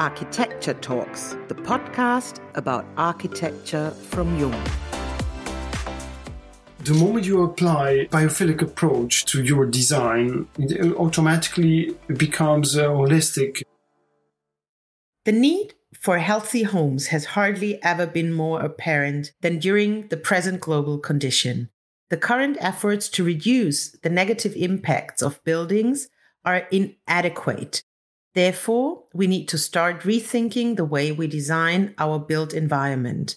Architecture Talks, the podcast about architecture from Jung. The moment you apply biophilic approach to your design, it automatically becomes uh, holistic. The need for healthy homes has hardly ever been more apparent than during the present global condition. The current efforts to reduce the negative impacts of buildings are inadequate. Therefore, we need to start rethinking the way we design our built environment.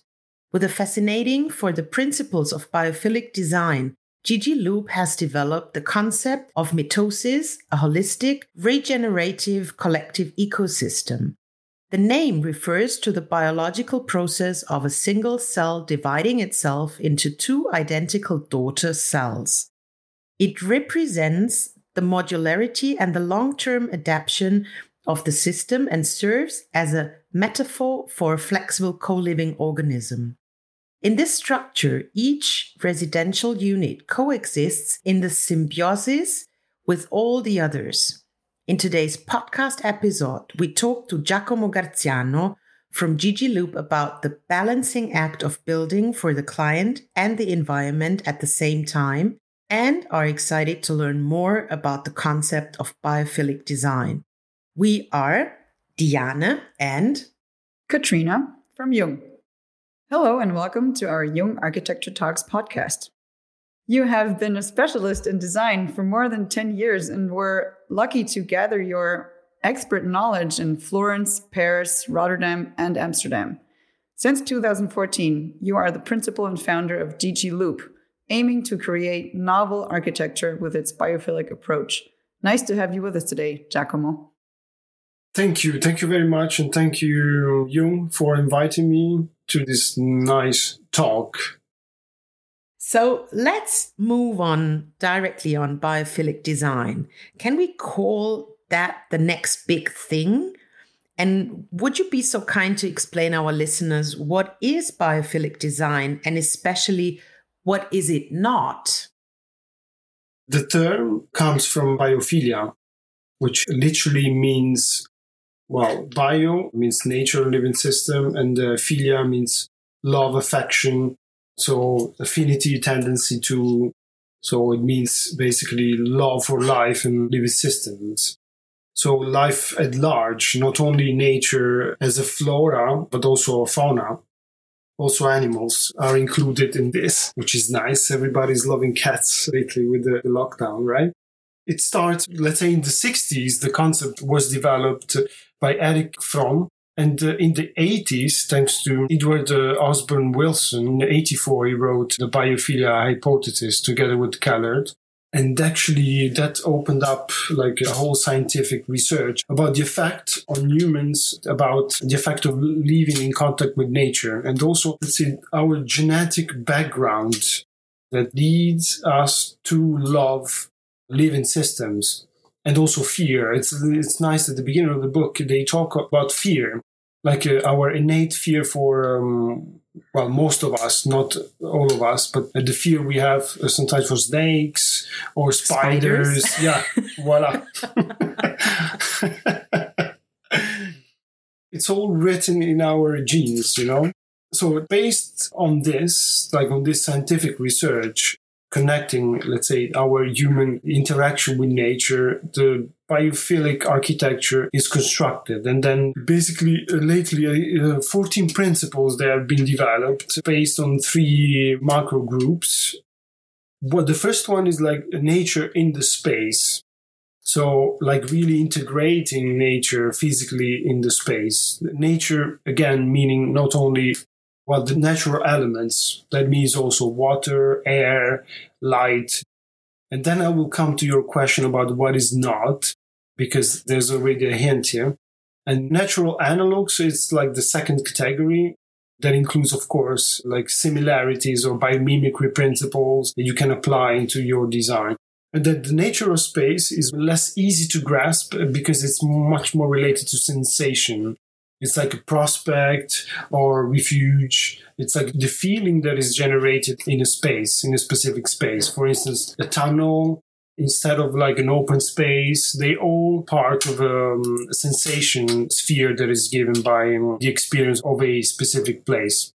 With a fascinating for the principles of biophilic design, GG-loop has developed the concept of mitosis, a holistic, regenerative collective ecosystem. The name refers to the biological process of a single cell dividing itself into two identical daughter cells. It represents the modularity and the long term adaptation of the system and serves as a metaphor for a flexible co living organism. In this structure, each residential unit coexists in the symbiosis with all the others. In today's podcast episode, we talk to Giacomo Garziano from GG-loop about the balancing act of building for the client and the environment at the same time, and are excited to learn more about the concept of biophilic design. We are Diane and Katrina from Jung. Hello, and welcome to our Jung Architecture Talks podcast. You have been a specialist in design for more than 10 years and were lucky to gather your expert knowledge in Florence, Paris, Rotterdam, and Amsterdam. Since 2014, you are the principal and founder of GG-loop, aiming to create novel architecture with its biophilic approach. Nice to have you with us today, Giacomo. Thank you. Thank you very much. And thank you, Jung, for inviting me to this nice talk. So let's move on directly on biophilic design. Can we call that the next big thing? And would you be so kind to explain our listeners what is biophilic design and especially what is it not? The term comes from biophilia, which literally means, well, bio means nature, living system, and uh, philia means love, affection, so affinity, tendency to, so it means basically love for life and living systems. So life at large, not only nature as a flora, but also a fauna. Also animals are included in this, which is nice. Everybody's loving cats lately with the lockdown, right? It starts, let's say in the 60s, the concept was developed by Erich Fromm, and uh, in the 80s, thanks to Edward uh, Osborne Wilson, in 84, he wrote the biophilia hypothesis together with Kellert. And actually that opened up like a whole scientific research about the effect on humans, about the effect of living in contact with nature and also, let's our genetic background that leads us to love living systems and also fear. It's it's nice at the beginning of the book they talk about fear, like uh, our innate fear for um, well, most of us, not all of us, but the fear we have uh, sometimes for snakes or spiders. spiders. Yeah, voila. it's all written in our genes, you know. So based on this, like on this scientific research, connecting, let's say, our human interaction with nature, the biophilic architecture is constructed. And then basically uh, lately, uh, 14 principles that have been developed based on three macro groups. Well, the first one is like nature in the space. So, like really integrating nature physically in the space. Nature, again, meaning not only well, the natural elements. That means also water, air, light. And then I will come to your question about what is not, because there's already a hint here. And natural analogs is like the second category. That includes, of course, like similarities or biomimicry principles that you can apply into your design. And that the nature of space is less easy to grasp because it's much more related to sensation. It's like a prospect or refuge. It's like the feeling that is generated in a space, in a specific space. For instance, a tunnel instead of like an open space, they all part of a um, sensation sphere that is given by um, the experience of a specific place.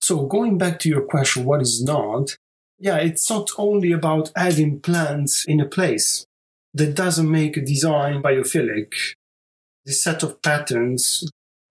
So going back to your question, what is not? Yeah, it's not only about adding plants in a place. That doesn't make a design biophilic. This set of patterns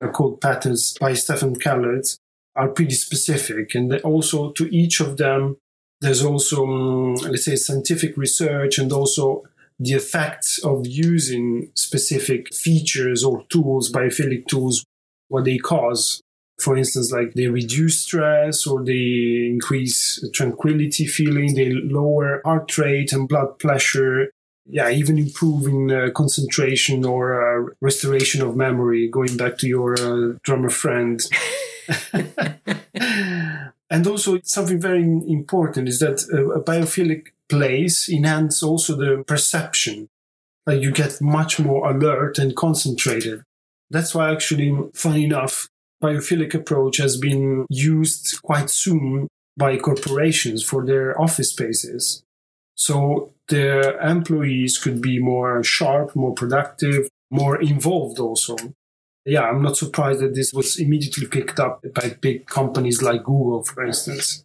called patterns by Stefan Kellert are pretty specific and also to each of them there's also, um, let's say, scientific research and also the effects of using specific features or tools, biophilic tools, what they cause. For instance, like they reduce stress or they increase tranquility feeling, they lower heart rate and blood pressure. Yeah, even improving uh, concentration or uh, restoration of memory, going back to your uh, drummer friend. And also, something very important is that a biophilic place enhances also the perception. Like you get much more alert and concentrated. That's why, actually, funny enough, biophilic approach has been used quite soon by corporations for their office spaces. So the employees could be more sharp, more productive, more involved also yeah, I'm not surprised that this was immediately picked up by big companies like Google, for instance.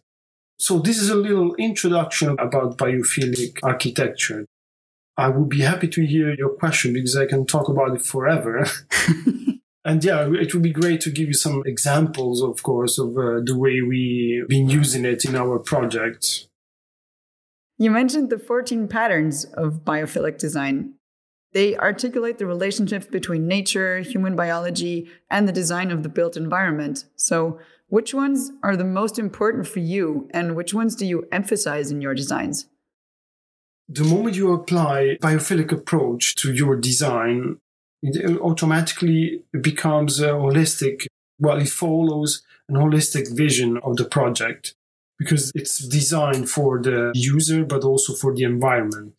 So this is a little introduction about biophilic architecture. I would be happy to hear your question because I can talk about it forever. and yeah, it would be great to give you some examples, of course, of uh, the way we've been using it in our project. You mentioned the 14 patterns of biophilic design. They articulate the relationships between nature, human biology, and the design of the built environment. So, which ones are the most important for you, and which ones do you emphasize in your designs? The moment you apply biophilic approach to your design, it automatically becomes holistic. Well, it follows an holistic vision of the project because it's designed for the user, but also for the environment.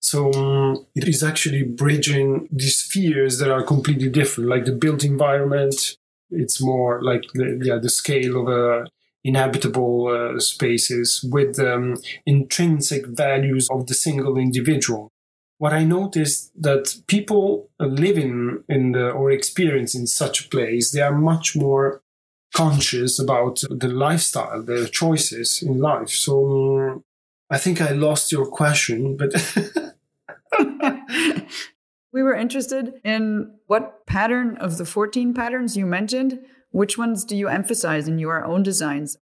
So um, it is actually bridging these spheres that are completely different, like the built environment. It's more like the, yeah, the scale of uh, inhabitable uh, spaces with um, intrinsic values of the single individual. What I noticed that people living in the or experiencing such a place, they are much more conscious about the lifestyle, the choices in life. So um, I think I lost your question, but we were interested in what pattern of the 14 patterns you mentioned, which ones do you emphasize in your own designs?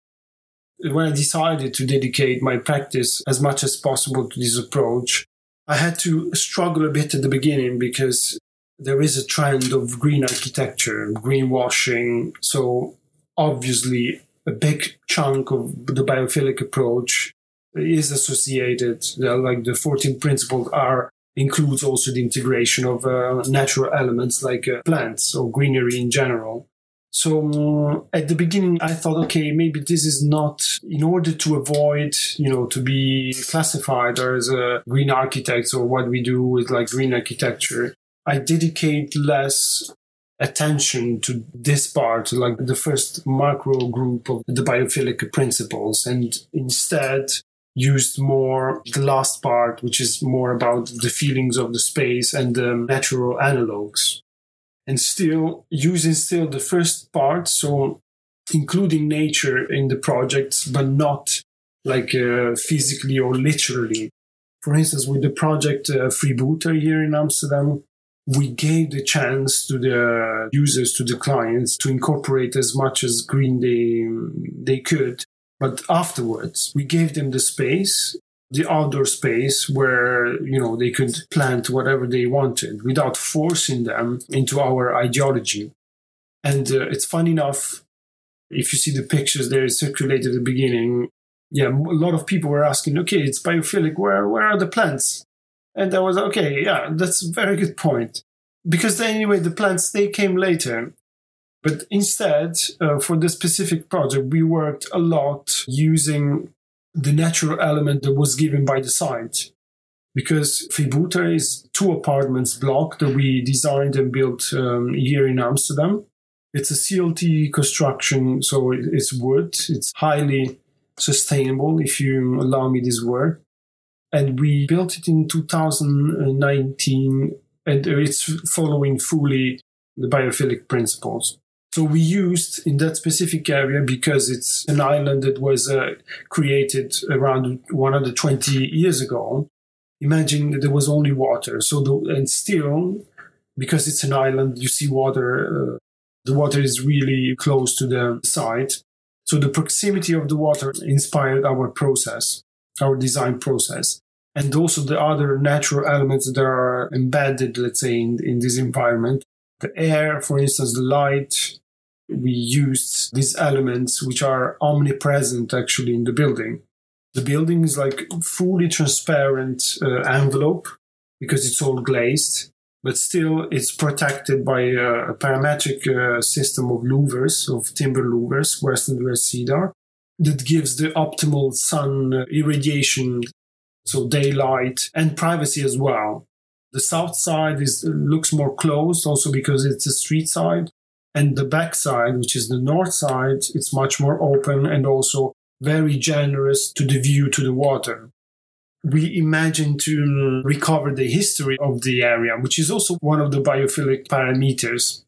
When I decided to dedicate my practice as much as possible to this approach, I had to struggle a bit at the beginning because there is a trend of green architecture, greenwashing. So obviously a big chunk of the biophilic approach is associated, like the 14 principles are includes also the integration of uh, natural elements like uh, plants or greenery in general. So um, at the beginning, I thought, okay, maybe this is not in order to avoid, you know, to be classified as a green architects or what we do with like green architecture. I dedicate less attention to this part, like the first macro group of the biophilic principles, and instead used more the last part, which is more about the feelings of the space and the natural analogs. And still using still the first part, so including nature in the projects, but not like uh, physically or literally. For instance, with the project uh, Freebooter here in Amsterdam, we gave the chance to the users, to the clients, to incorporate as much as green they they could but afterwards, we gave them the space, the outdoor space where, you know, they could plant whatever they wanted without forcing them into our ideology. And uh, it's fun enough, if you see the pictures there circulated at the beginning, yeah, a lot of people were asking, okay, it's biophilic, where, where are the plants? And I was, okay, yeah, that's a very good point. Because anyway, the plants, they came later. But instead, uh, for this specific project, we worked a lot using the natural element that was given by the site. Because Freebooter is two apartments block that we designed and built um, here in Amsterdam. It's a CLT construction, so it's wood. It's highly sustainable, if you allow me this word. And we built it in 2019 and it's following fully the biophilic principles. So we used in that specific area because it's an island that was uh, created around 120 years ago. Imagine that there was only water. So the, and still, because it's an island, you see water. Uh, the water is really close to the site. So the proximity of the water inspired our process, our design process. And also the other natural elements that are embedded, let's say, in, in this environment. The air, for instance, the light, we used these elements which are omnipresent actually in the building. The building is like fully transparent uh, envelope because it's all glazed, but still it's protected by a, parametric uh, system of louvers, of timber louvers, Western Red cedar, that gives the optimal sun irradiation, so daylight and privacy as well. The south side is looks more closed also because it's a street side and the back side, which is the north side, it's much more open and also very generous to the view to the water. We imagine to um, recover the history of the area, which is also one of the biophilic parameters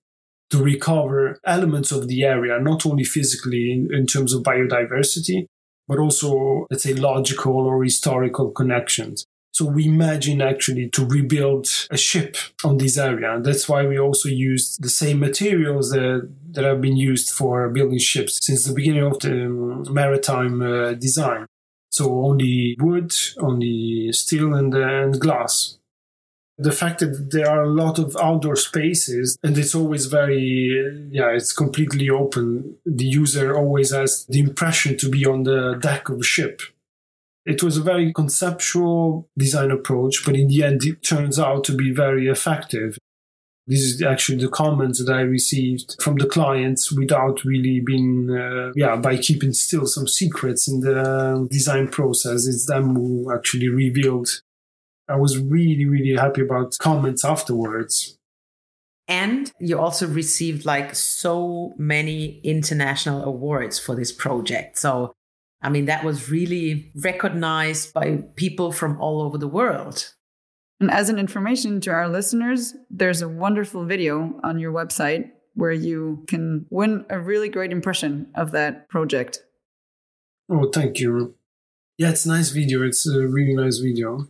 to recover elements of the area, not only physically in, in terms of biodiversity, but also, let's say, logical or historical connections. So we imagine actually to rebuild a ship on this area. That's why we also used the same materials that, that have been used for building ships since the beginning of the um, maritime uh, design. So only wood, only steel and, uh, and glass. The fact that there are a lot of outdoor spaces and it's always very, yeah, it's completely open. The user always has the impression to be on the deck of a ship it was a very conceptual design approach, but in the end, it turns out to be very effective. This is actually the comments that I received from the clients without really being, uh, yeah, by keeping still some secrets in the design process. It's them who actually revealed. I was really, really happy about comments afterwards. And you also received like so many international awards for this project. So I mean, that was really recognized by people from all over the world. And as an information to our listeners, there's a wonderful video on your website where you can win a really great impression of that project. Oh, thank you. Yeah, it's a nice video. It's a really nice video.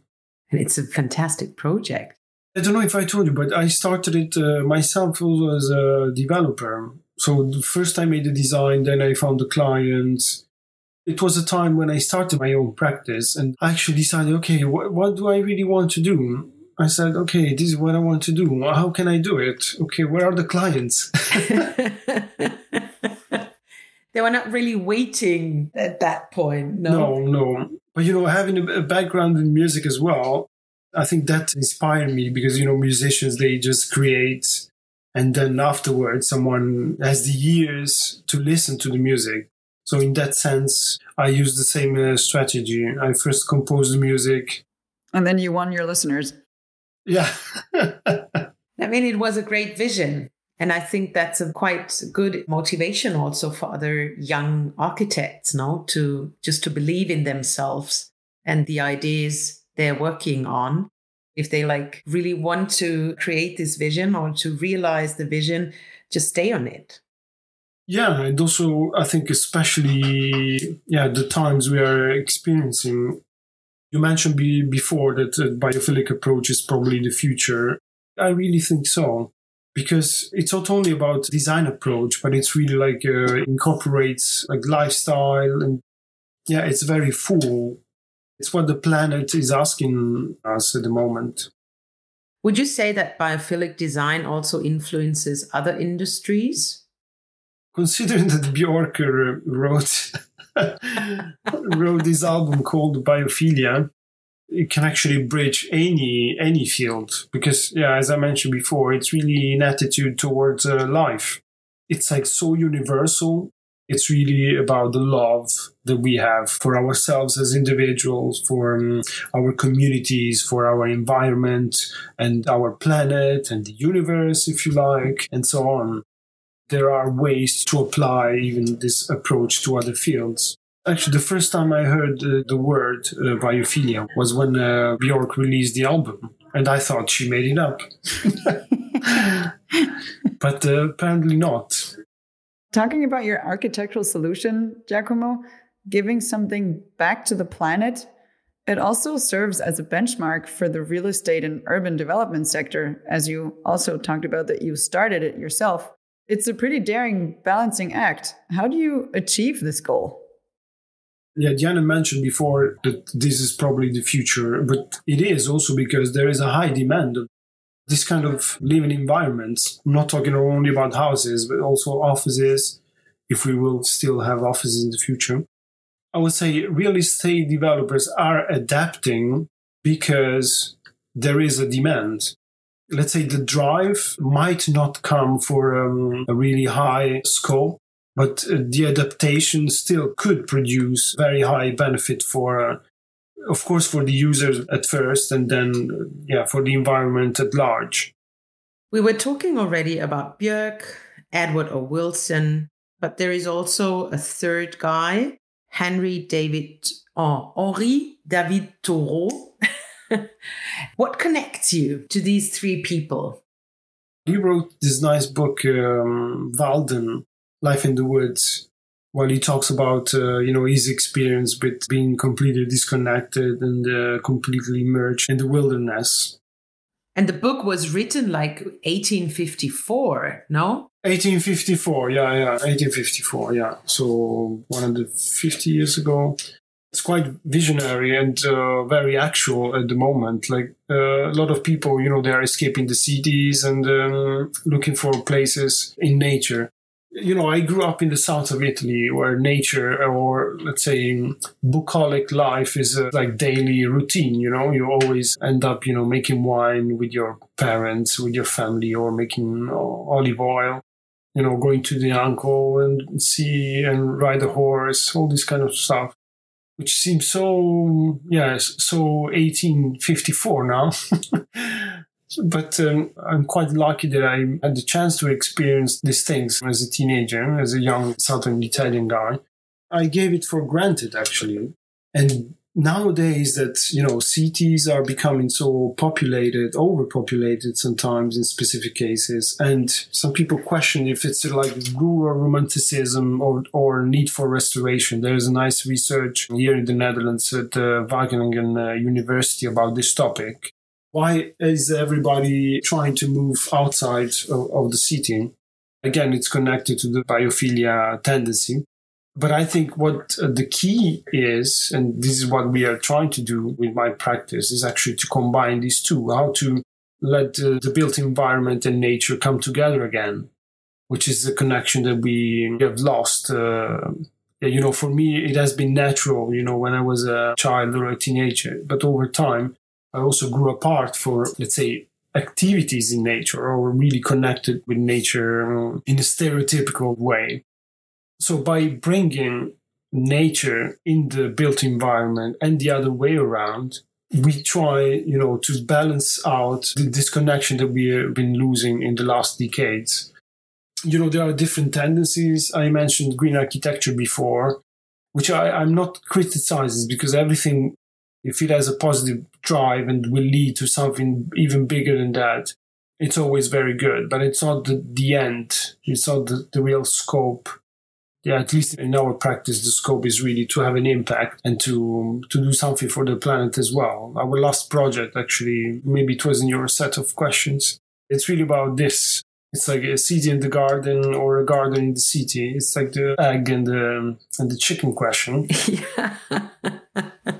And it's a fantastic project. I don't know if I told you, but I started it uh, myself as a developer. So the first I made the design, then I found the client, it was a time when I started my own practice and I actually decided, okay, wh- what do I really want to do? I said, okay, this is what I want to do. How can I do it? Okay, where are the clients? they were not really waiting at that point. No, no. no. But, you know, having a background in music as well, I think that inspired me because, you know, musicians, they just create. And then afterwards, someone has the ears to listen to the music. So in that sense, I use the same uh, strategy. I first compose the music, and then you won your listeners. Yeah. I mean, it was a great vision. And I think that's a quite good motivation also for other young architects, no, to just to believe in themselves and the ideas they're working on. If they like really want to create this vision or to realize the vision, just stay on it. Yeah, and also I think especially yeah the times we are experiencing. You mentioned be, before that a biophilic approach is probably the future. I really think so because it's not only about design approach, but it's really like uh, incorporates like lifestyle and yeah, it's very full. It's what the planet is asking us at the moment. Would you say that biophilic design also influences other industries? considering that Björk uh, wrote wrote this album called Biophilia, it can actually bridge any any field because yeah, as I mentioned before, it's really an attitude towards uh, life. It's like so universal. It's really about the love that we have for ourselves as individuals, for um, our communities, for our environment and our planet and the universe, if you like, and so on there are ways to apply even this approach to other fields. Actually, the first time I heard uh, the word uh, biophilia was when uh, Björk released the album, and I thought she made it up. but uh, apparently not. Talking about your architectural solution, Giacomo, giving something back to the planet, it also serves as a benchmark for the real estate and urban development sector, as you also talked about that you started it yourself. It's a pretty daring balancing act. How do you achieve this goal? Yeah, Diana mentioned before that this is probably the future, but it is also because there is a high demand of this kind of living environments. I'm not talking only about houses, but also offices, if we will still have offices in the future. I would say real estate developers are adapting because there is a demand. Let's say the drive might not come for um, a really high scope, but uh, the adaptation still could produce very high benefit for, uh, of course, for the users at first, and then, uh, yeah, for the environment at large. We were talking already about Björk, Edward O. Wilson, but there is also a third guy Henry David, oh, Henri David Thoreau. what connects you to these three people? He wrote this nice book, um, Walden, Life in the Woods, while he talks about, uh, you know, his experience with being completely disconnected and uh, completely immersed in the wilderness. And the book was written like 1854, no? 1854, yeah, yeah, 1854, yeah. So 150 years ago. It's quite visionary and uh, very actual at the moment. Like uh, a lot of people, you know, they are escaping the cities and um, looking for places in nature you know, I grew up in the south of Italy where nature or let's say bucolic life is a like daily routine. You know, you always end up, you know, making wine with your parents, with your family, or making olive oil. You know, going to the uncle and see and ride a horse, all this kind of stuff, which seems so, yes, so 1854 now. But um, I'm quite lucky that I had the chance to experience these things as a teenager, as a young Southern Italian guy. I gave it for granted, actually. And nowadays that, you know, cities are becoming so populated, overpopulated sometimes in specific cases. And some people question if it's like rural romanticism or, or need for restoration. There's a nice research here in the Netherlands at the Wageningen uh, University about this topic why is everybody trying to move outside of, of the city? Again, it's connected to the biophilia tendency. But I think what the key is, and this is what we are trying to do with my practice, is actually to combine these two, how to let the, built environment and nature come together again, which is the connection that we have lost. Uh, you know, for me, it has been natural, you know, when I was a child or a teenager, but over time, also grew apart for, let's say, activities in nature or really connected with nature in a stereotypical way. So by bringing nature in the built environment and the other way around, we try, you know, to balance out the disconnection that we have been losing in the last decades. You know, there are different tendencies. I mentioned green architecture before, which I, I'm not criticizing because everything if it has a positive drive and will lead to something even bigger than that, it's always very good. But it's not the, the end. It's not the, the real scope. Yeah, at least in our practice, the scope is really to have an impact and to to do something for the planet as well. Our last project, actually, maybe it was in your set of questions. It's really about this. It's like a city in the garden or a garden in the city. It's like the egg and the and the chicken question. Yeah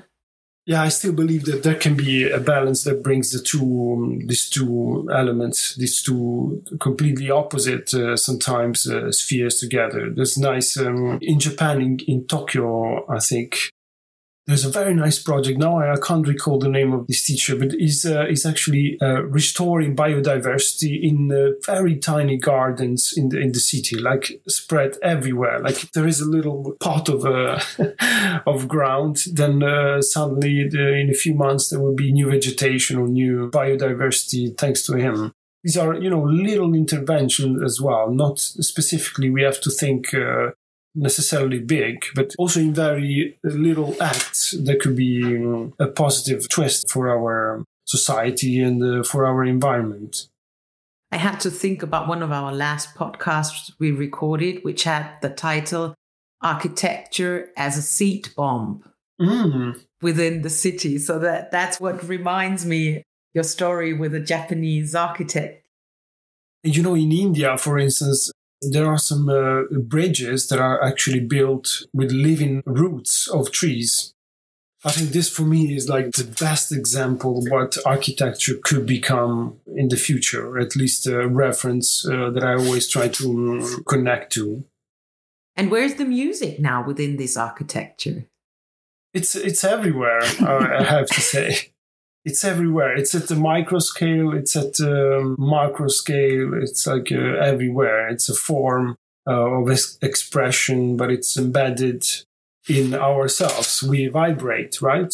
yeah, I still believe that there can be a balance that brings the two, um, these two elements, these two completely opposite uh, sometimes uh, spheres together. There's nice um, in Japan, in, in Tokyo, I think there's a very nice project now. I can't recall the name of this teacher, but he's uh, he's actually uh, restoring biodiversity in uh, very tiny gardens in the in the city, like spread everywhere. Like there is a little pot of uh, of ground, then uh, suddenly the, in a few months there will be new vegetation or new biodiversity thanks to him. These are you know little interventions as well. Not specifically we have to think uh, necessarily big, but also in very little acts, there could be a positive twist for our society and uh, for our environment. I had to think about one of our last podcasts we recorded, which had the title Architecture as a Seed Bomb Mm. within the city. So that, that's what reminds me your story with a Japanese architect. You know, in India, for instance, there are some uh, bridges that are actually built with living roots of trees. I think this for me is like the best example of what architecture could become in the future, at least a reference uh, that I always try to um, connect to. And where's the music now within this architecture? It's it's everywhere. I have to say, it's everywhere. It's at the micro scale. It's at the macro scale. It's like uh, everywhere. It's a form uh, of ex- expression, but it's embedded in ourselves. We vibrate, right?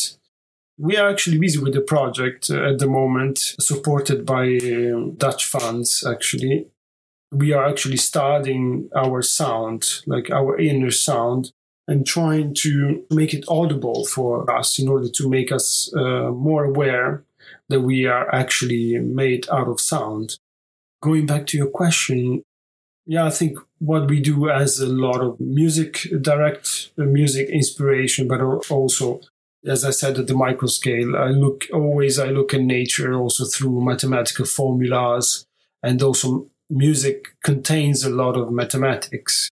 We are actually busy with the project uh, at the moment, supported by um, Dutch funds. Actually, we are actually studying our sound, like our inner sound, and trying to make it audible for us in order to make us uh, more aware that we are actually made out of sound. Going back to your question, yeah, I think what we do has a lot of music, direct music inspiration, but also, as I said, at the micro scale, I look always, I look at nature also through mathematical formulas and also music contains a lot of mathematics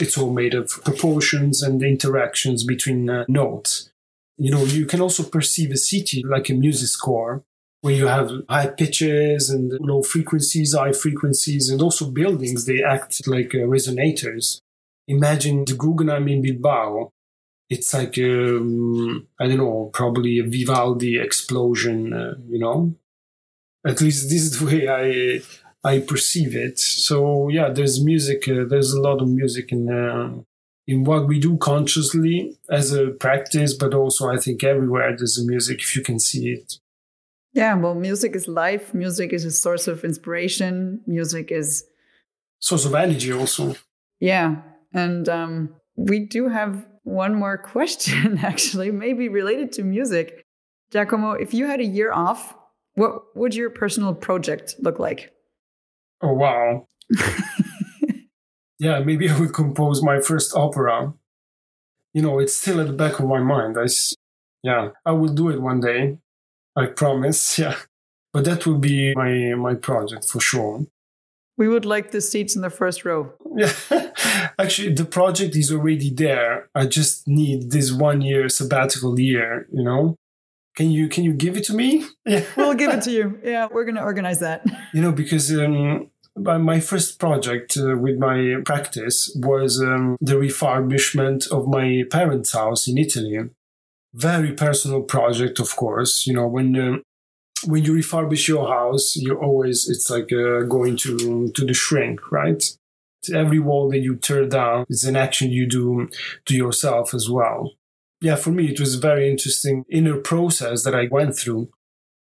it's all made of proportions and interactions between uh, notes. You know, you can also perceive a city like a music score where you have high pitches and low frequencies, high frequencies, and also buildings. They act like uh, resonators. Imagine the Guggenheim in Bilbao. It's like, um, I don't know, probably a Vivaldi explosion, uh, you know? At least this is the way I I perceive it. So yeah, there's music. Uh, there's a lot of music in uh, in what we do consciously as a practice, but also I think everywhere there's a music if you can see it. Yeah, well, music is life. Music is a source of inspiration. Music is source of energy also. Yeah, and um, we do have one more question, actually, maybe related to music. Giacomo, if you had a year off, what would your personal project look like? Oh, wow. yeah, maybe I would compose my first opera. You know, it's still at the back of my mind. I, yeah, I will do it one day. I promise. Yeah. But that will be my, my project for sure. We would like the seats in the first row. Yeah. Actually, the project is already there. I just need this one year sabbatical year, you know? Can you can you give it to me? Yeah. we'll give it to you. Yeah, we're going to organize that. You know, because um, my first project uh, with my practice was um, the refurbishment of my parents' house in Italy. Very personal project, of course. You know, when uh, when you refurbish your house, you always it's like uh, going to to the shrink, right? Every wall that you tear down is an action you do to yourself as well. Yeah, for me, it was a very interesting inner process that I went through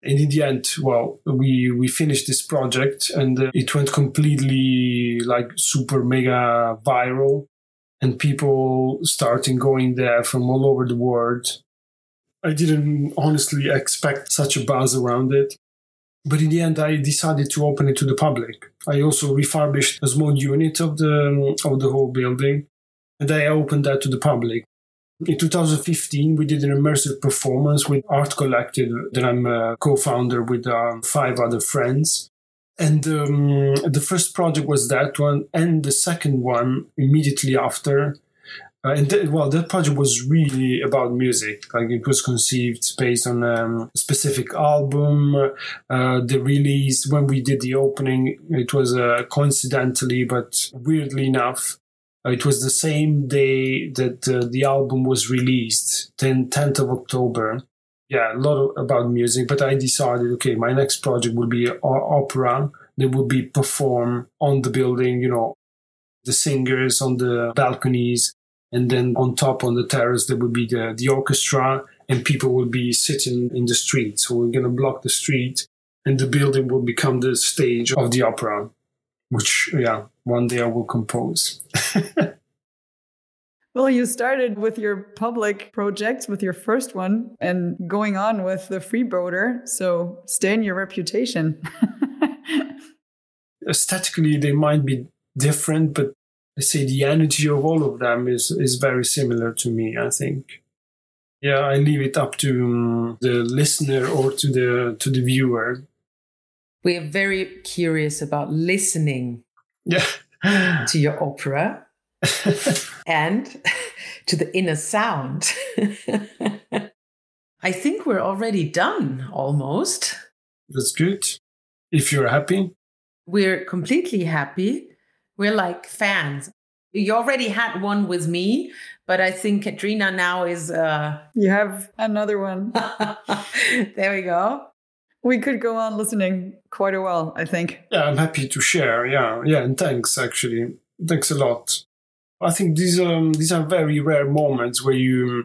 and in the end, well, we we finished this project and uh, it went completely like super mega viral, and people starting going there from all over the world. I didn't honestly expect such a buzz around it. But in the end, I decided to open it to the public. I also refurbished a small unit of the of the whole building, and I opened that to the public. In 2015, we did an immersive performance with Art Collective that I'm a co-founder with uh, five other friends. And um, the first project was that one, and the second one immediately after. Uh, and th- well, that project was really about music. Like it was conceived based on um, a specific album. Uh, the release when we did the opening, it was uh, coincidentally, but weirdly enough, it was the same day that uh, the album was released, 10, 10th of October. Yeah, a lot of, about music, but I decided, okay, my next project will be an opera that will be performed on the building, you know, the singers on the balconies, and then on top on the terrace there will be the, the orchestra, and people will be sitting in the street. So we're going to block the street, and the building will become the stage of the opera which yeah one day i will compose Well, you started with your public projects, with your first one, and going on with the Freebooter. So stay in your reputation. Aesthetically, they might be different, but I say the energy of all of them is, is very similar to me, I think. Yeah, I leave it up to um, the listener or to the to the viewer. We are very curious about listening Yeah. to your opera and to the inner sound. I think we're already done almost. That's good. If you're happy. We're completely happy. We're like fans. You already had one with me, but I think Katrina now is uh You have another one. there we go. We could go on listening quite a while, I think. Yeah, I'm happy to share. Yeah, yeah, and thanks actually. Thanks a lot. I think these um these are very rare moments where you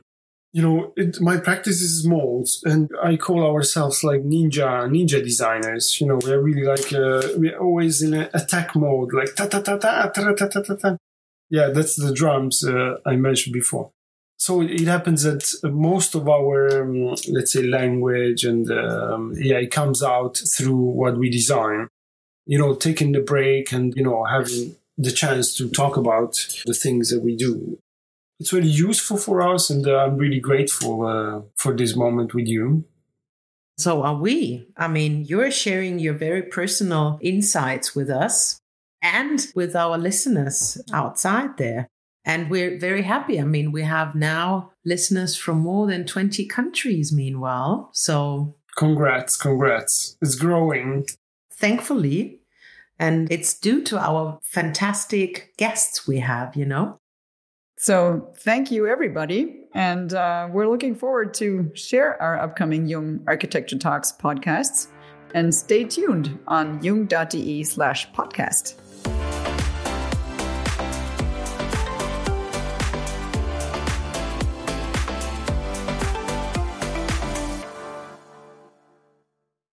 you know it, my practice is small and I call ourselves like ninja ninja designers. You know we're really like uh, we're always in an attack mode, like ta ta ta ta ta ta ta ta ta. Yeah, that's the drums uh, I mentioned before. So it happens that most of our um, let's say language and um, yeah it comes out through what we design. You know, taking the break and you know having the chance to talk about the things that we do. It's really useful for us, and uh, I'm really grateful uh, for this moment with you. So are we. I mean, you're sharing your very personal insights with us and with our listeners outside there. And we're very happy. I mean, we have now listeners from more than 20 countries, meanwhile. So Congrats, congrats. It's growing. thankfully, and it's due to our fantastic guests we have, you know? So thank you, everybody. And uh, we're looking forward to share our upcoming Jung Architecture Talks podcasts. And stay tuned on jung.de slash podcast.